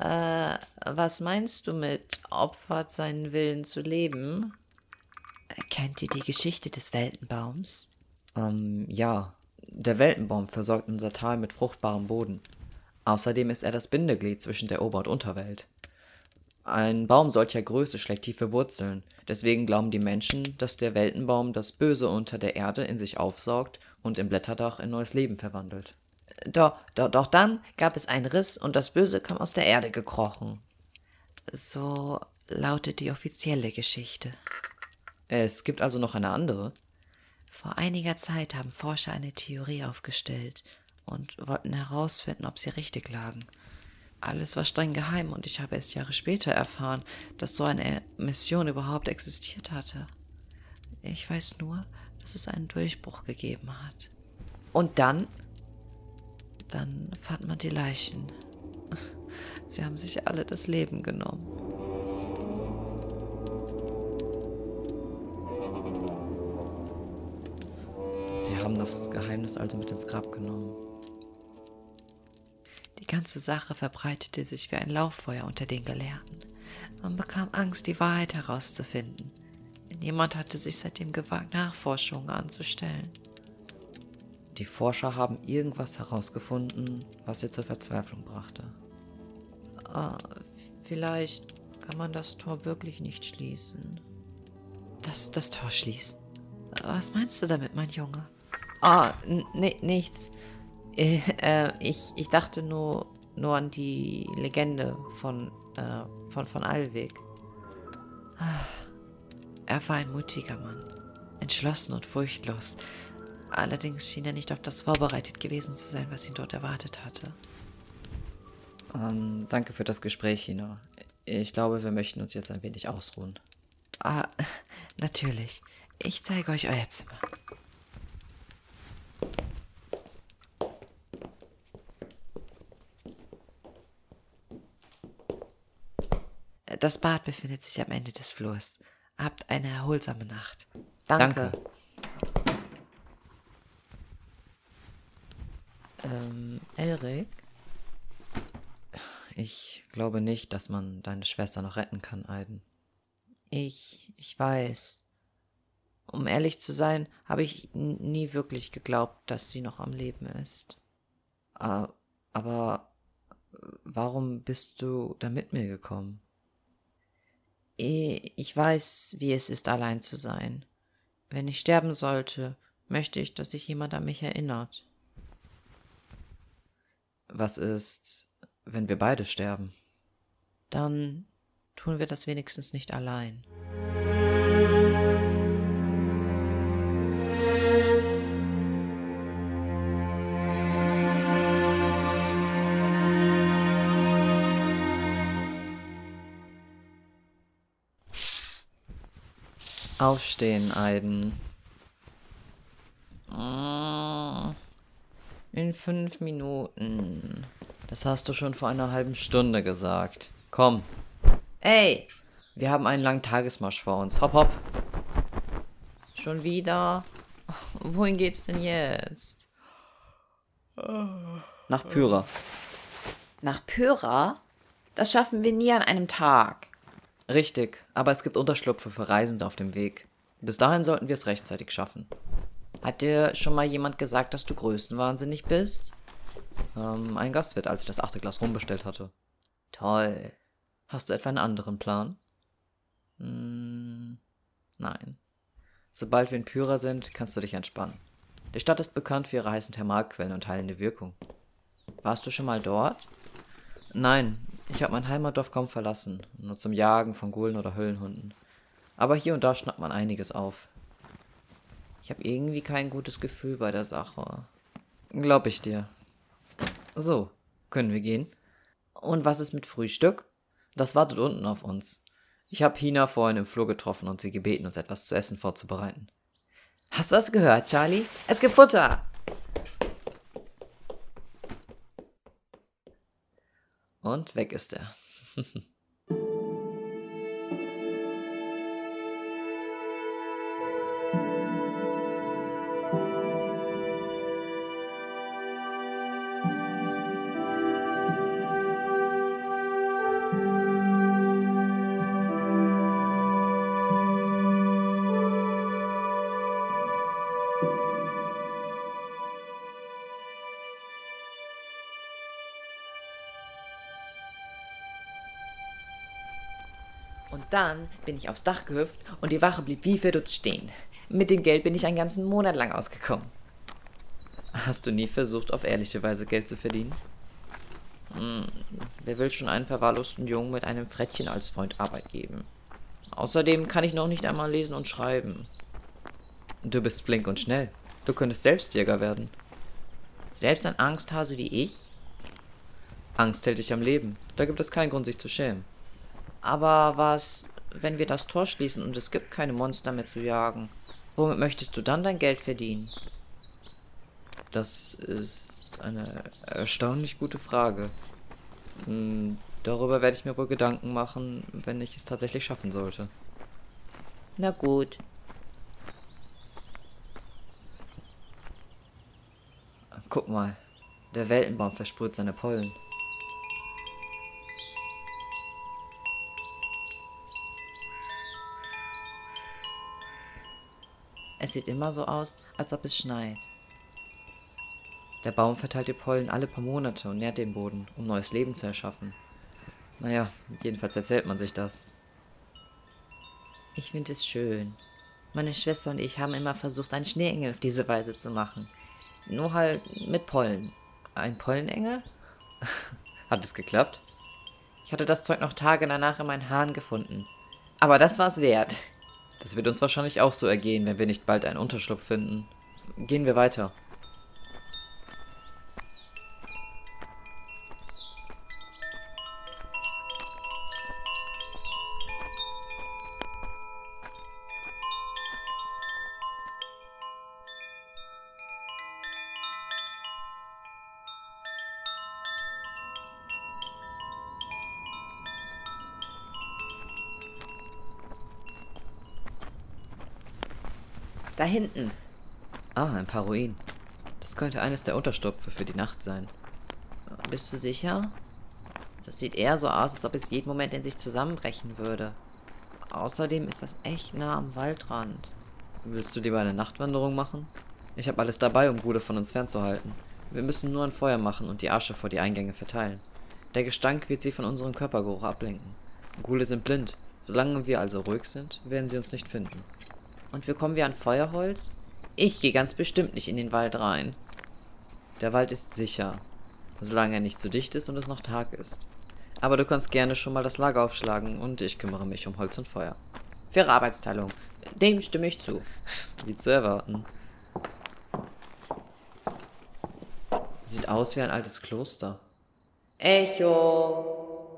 Was meinst du mit opfert seinen Willen zu leben? Kennt ihr die Geschichte des Weltenbaums? Ähm, ja. Der Weltenbaum versorgt unser Tal mit fruchtbarem Boden. Außerdem ist er das Bindeglied zwischen der Ober- und Unterwelt. Ein Baum solcher Größe schlägt tiefe Wurzeln. Deswegen glauben die Menschen, dass der Weltenbaum das Böse unter der Erde in sich aufsaugt und im Blätterdach in neues Leben verwandelt. Doch, doch, doch dann gab es einen Riss und das Böse kam aus der Erde gekrochen. So lautet die offizielle Geschichte. Es gibt also noch eine andere. Vor einiger Zeit haben Forscher eine Theorie aufgestellt und wollten herausfinden, ob sie richtig lagen. Alles war streng geheim und ich habe erst Jahre später erfahren, dass so eine Mission überhaupt existiert hatte. Ich weiß nur, dass es einen Durchbruch gegeben hat. Und dann? Dann fand man die Leichen. Sie haben sich alle das Leben genommen. Sie haben das Geheimnis also mit ins Grab genommen. Die ganze Sache verbreitete sich wie ein Lauffeuer unter den Gelehrten. Man bekam Angst, die Wahrheit herauszufinden. Niemand hatte sich seitdem gewagt, Nachforschungen anzustellen. Die Forscher haben irgendwas herausgefunden, was sie zur Verzweiflung brachte. Ah, vielleicht kann man das Tor wirklich nicht schließen. Das, das Tor schließen? Was meinst du damit, mein Junge? Ah, nichts. Äh, äh, ich, ich dachte nur, nur an die Legende von, äh, von, von Alweg. Er war ein mutiger Mann, entschlossen und furchtlos. Allerdings schien er nicht auf das vorbereitet gewesen zu sein, was ihn dort erwartet hatte. Ähm, danke für das Gespräch, Hina. Ich glaube, wir möchten uns jetzt ein wenig ausruhen. Ah, natürlich. Ich zeige euch euer Zimmer. Das Bad befindet sich am Ende des Flurs. Habt eine erholsame Nacht. Danke. Danke. Ähm, Elrik? Ich glaube nicht, dass man deine Schwester noch retten kann, Aiden. Ich, ich weiß. Um ehrlich zu sein, habe ich nie wirklich geglaubt, dass sie noch am Leben ist. Aber warum bist du da mit mir gekommen? Ich weiß, wie es ist, allein zu sein. Wenn ich sterben sollte, möchte ich, dass sich jemand an mich erinnert. Was ist, wenn wir beide sterben? Dann tun wir das wenigstens nicht allein. Aufstehen, Aiden. In fünf Minuten. Das hast du schon vor einer halben Stunde gesagt. Komm. Ey! Wir haben einen langen Tagesmarsch vor uns. Hopp, hopp. Schon wieder? Wohin geht's denn jetzt? Nach Pyra. Nach Pyra? Das schaffen wir nie an einem Tag. Richtig, aber es gibt Unterschlupfe für Reisende auf dem Weg. Bis dahin sollten wir es rechtzeitig schaffen. Hat dir schon mal jemand gesagt, dass du größenwahnsinnig bist? Ähm, ein Gastwirt, als ich das achte Glas rumbestellt hatte. Toll. Hast du etwa einen anderen Plan? Hm, nein. Sobald wir in Pyra sind, kannst du dich entspannen. Die Stadt ist bekannt für ihre heißen Thermalquellen und heilende Wirkung. Warst du schon mal dort? Nein, ich habe mein Heimatdorf kaum verlassen, nur zum Jagen von Gulen oder Höllenhunden. Aber hier und da schnappt man einiges auf. Ich habe irgendwie kein gutes Gefühl bei der Sache. Glaub ich dir. So, können wir gehen? Und was ist mit Frühstück? Das wartet unten auf uns. Ich habe Hina vorhin im Flur getroffen und sie gebeten, uns etwas zu essen vorzubereiten. Hast du das gehört, Charlie? Es gibt Futter! Und weg ist er. dann bin ich aufs Dach gehüpft und die Wache blieb wie verdutzt stehen. Mit dem Geld bin ich einen ganzen Monat lang ausgekommen. Hast du nie versucht, auf ehrliche Weise Geld zu verdienen? Hm, wer will schon einen verwahrlosten Jungen mit einem Frettchen als Freund Arbeit geben? Außerdem kann ich noch nicht einmal lesen und schreiben. Du bist flink und schnell. Du könntest selbst Jäger werden. Selbst ein Angsthase wie ich? Angst hält dich am Leben. Da gibt es keinen Grund, sich zu schämen. Aber was, wenn wir das Tor schließen und es gibt keine Monster mehr zu jagen? Womit möchtest du dann dein Geld verdienen? Das ist eine erstaunlich gute Frage. Hm, darüber werde ich mir wohl Gedanken machen, wenn ich es tatsächlich schaffen sollte. Na gut. Guck mal, der Weltenbaum versprüht seine Pollen. Es sieht immer so aus, als ob es schneit. Der Baum verteilt die Pollen alle paar Monate und nährt den Boden, um neues Leben zu erschaffen. Naja, jedenfalls erzählt man sich das. Ich finde es schön. Meine Schwester und ich haben immer versucht, einen Schneeengel auf diese Weise zu machen. Nur halt mit Pollen. Ein Pollenengel? Hat es geklappt? Ich hatte das Zeug noch Tage danach in meinen Haaren gefunden. Aber das war's wert. Das wird uns wahrscheinlich auch so ergehen, wenn wir nicht bald einen Unterschlupf finden. Gehen wir weiter. Da hinten. Ah, ein paar Ruinen. Das könnte eines der Unterstupfe für die Nacht sein. Bist du sicher? Das sieht eher so aus, als ob es jeden Moment in sich zusammenbrechen würde. Außerdem ist das echt nah am Waldrand. Willst du lieber eine Nachtwanderung machen? Ich habe alles dabei, um Gude von uns fernzuhalten. Wir müssen nur ein Feuer machen und die Asche vor die Eingänge verteilen. Der Gestank wird sie von unserem Körpergeruch ablenken. Gule sind blind. Solange wir also ruhig sind, werden sie uns nicht finden. Und wie kommen wir an Feuerholz? Ich gehe ganz bestimmt nicht in den Wald rein. Der Wald ist sicher, solange er nicht zu dicht ist und es noch Tag ist. Aber du kannst gerne schon mal das Lager aufschlagen und ich kümmere mich um Holz und Feuer. Faire Arbeitsteilung. Dem stimme ich zu. Wie zu erwarten. Sieht aus wie ein altes Kloster. Echo.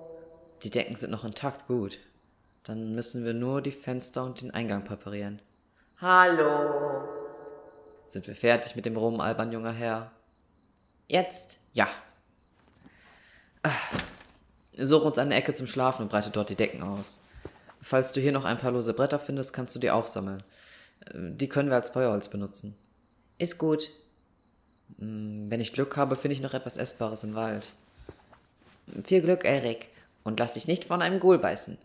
Die Decken sind noch intakt gut. Dann müssen wir nur die Fenster und den Eingang präparieren. Hallo. Sind wir fertig mit dem Rumalbern, junger Herr? Jetzt ja. Such uns eine Ecke zum Schlafen und breite dort die Decken aus. Falls du hier noch ein paar lose Bretter findest, kannst du die auch sammeln. Die können wir als Feuerholz benutzen. Ist gut. Hm, wenn ich Glück habe, finde ich noch etwas Essbares im Wald. Viel Glück, Erik. Und lass dich nicht von einem Ghoul beißen.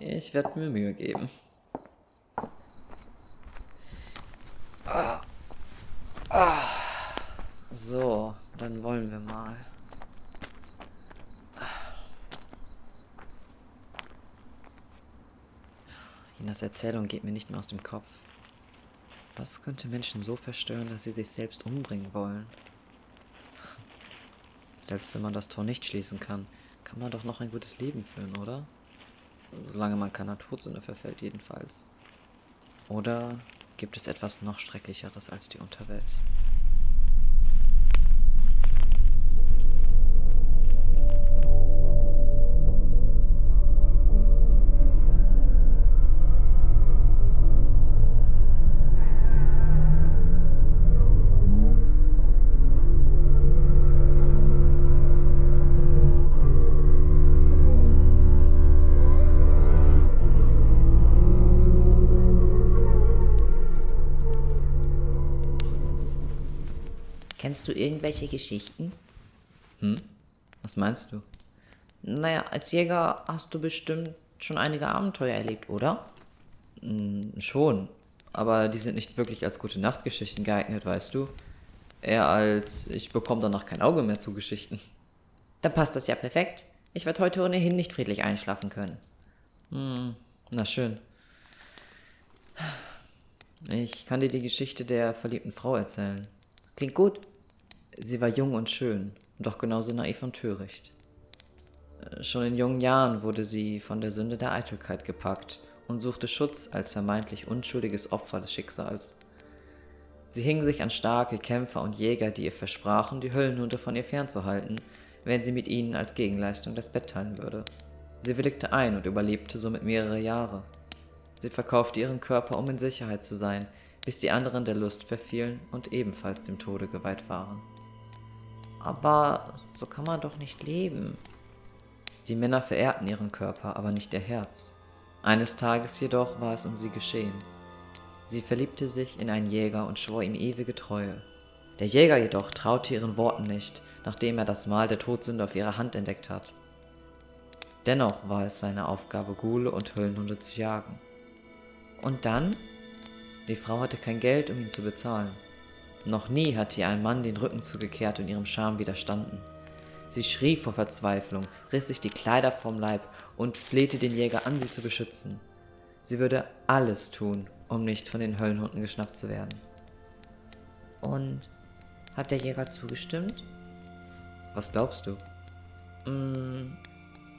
Ich werde mir Mühe geben. So, dann wollen wir mal. Jinas Erzählung geht mir nicht mehr aus dem Kopf. Was könnte Menschen so verstören, dass sie sich selbst umbringen wollen? Selbst wenn man das Tor nicht schließen kann, kann man doch noch ein gutes Leben führen, oder? Solange man keiner Todsünde verfällt, jedenfalls. Oder gibt es etwas noch Schrecklicheres als die Unterwelt? Kennst du irgendwelche Geschichten? Hm? Was meinst du? Naja, als Jäger hast du bestimmt schon einige Abenteuer erlebt, oder? Hm, schon. Aber die sind nicht wirklich als gute Nachtgeschichten geeignet, weißt du? Eher als ich bekomme danach kein Auge mehr zu Geschichten. Dann passt das ja perfekt. Ich werde heute ohnehin nicht friedlich einschlafen können. Hm, na schön. Ich kann dir die Geschichte der verliebten Frau erzählen. Klingt gut. Sie war jung und schön, doch genauso naiv und töricht. Äh, schon in jungen Jahren wurde sie von der Sünde der Eitelkeit gepackt und suchte Schutz als vermeintlich unschuldiges Opfer des Schicksals. Sie hing sich an starke Kämpfer und Jäger, die ihr versprachen, die Höllenhunde von ihr fernzuhalten, wenn sie mit ihnen als Gegenleistung das Bett teilen würde. Sie willigte ein und überlebte somit mehrere Jahre. Sie verkaufte ihren Körper, um in Sicherheit zu sein, bis die anderen der Lust verfielen und ebenfalls dem Tode geweiht waren. Aber so kann man doch nicht leben. Die Männer verehrten ihren Körper, aber nicht ihr Herz. Eines Tages jedoch war es um sie geschehen. Sie verliebte sich in einen Jäger und schwor ihm ewige Treue. Der Jäger jedoch traute ihren Worten nicht, nachdem er das Mal der Todsünde auf ihrer Hand entdeckt hat. Dennoch war es seine Aufgabe, Gule und Höllenhunde zu jagen. Und dann? Die Frau hatte kein Geld, um ihn zu bezahlen. Noch nie hatte ihr ein Mann den Rücken zugekehrt und ihrem Charme widerstanden. Sie schrie vor Verzweiflung, riss sich die Kleider vom Leib und flehte den Jäger an, sie zu beschützen. Sie würde alles tun, um nicht von den Höllenhunden geschnappt zu werden. Und hat der Jäger zugestimmt? Was glaubst du? Mm,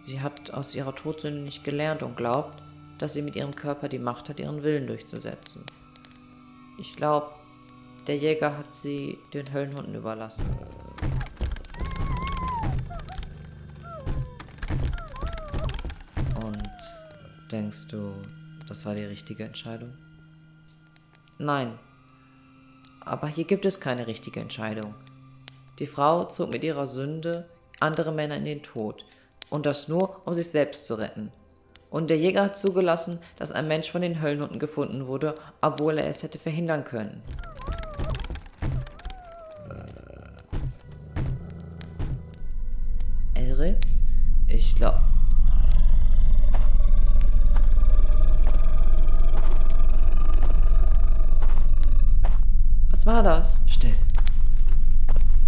sie hat aus ihrer Todsünde nicht gelernt und glaubt, dass sie mit ihrem Körper die Macht hat, ihren Willen durchzusetzen. Ich glaube, der Jäger hat sie den Höllenhunden überlassen. Und denkst du, das war die richtige Entscheidung? Nein. Aber hier gibt es keine richtige Entscheidung. Die Frau zog mit ihrer Sünde andere Männer in den Tod. Und das nur, um sich selbst zu retten. Und der Jäger hat zugelassen, dass ein Mensch von den Höllenhunden gefunden wurde, obwohl er es hätte verhindern können. Was war das? Still.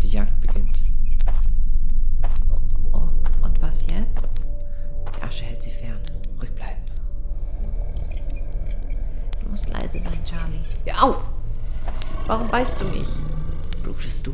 Die Jagd beginnt. Oh, und was jetzt? Die Asche hält sie fern. Ruhig bleiben. Du musst leise sein, Charlie. Ja, au! Warum beißt du mich? Blutest du?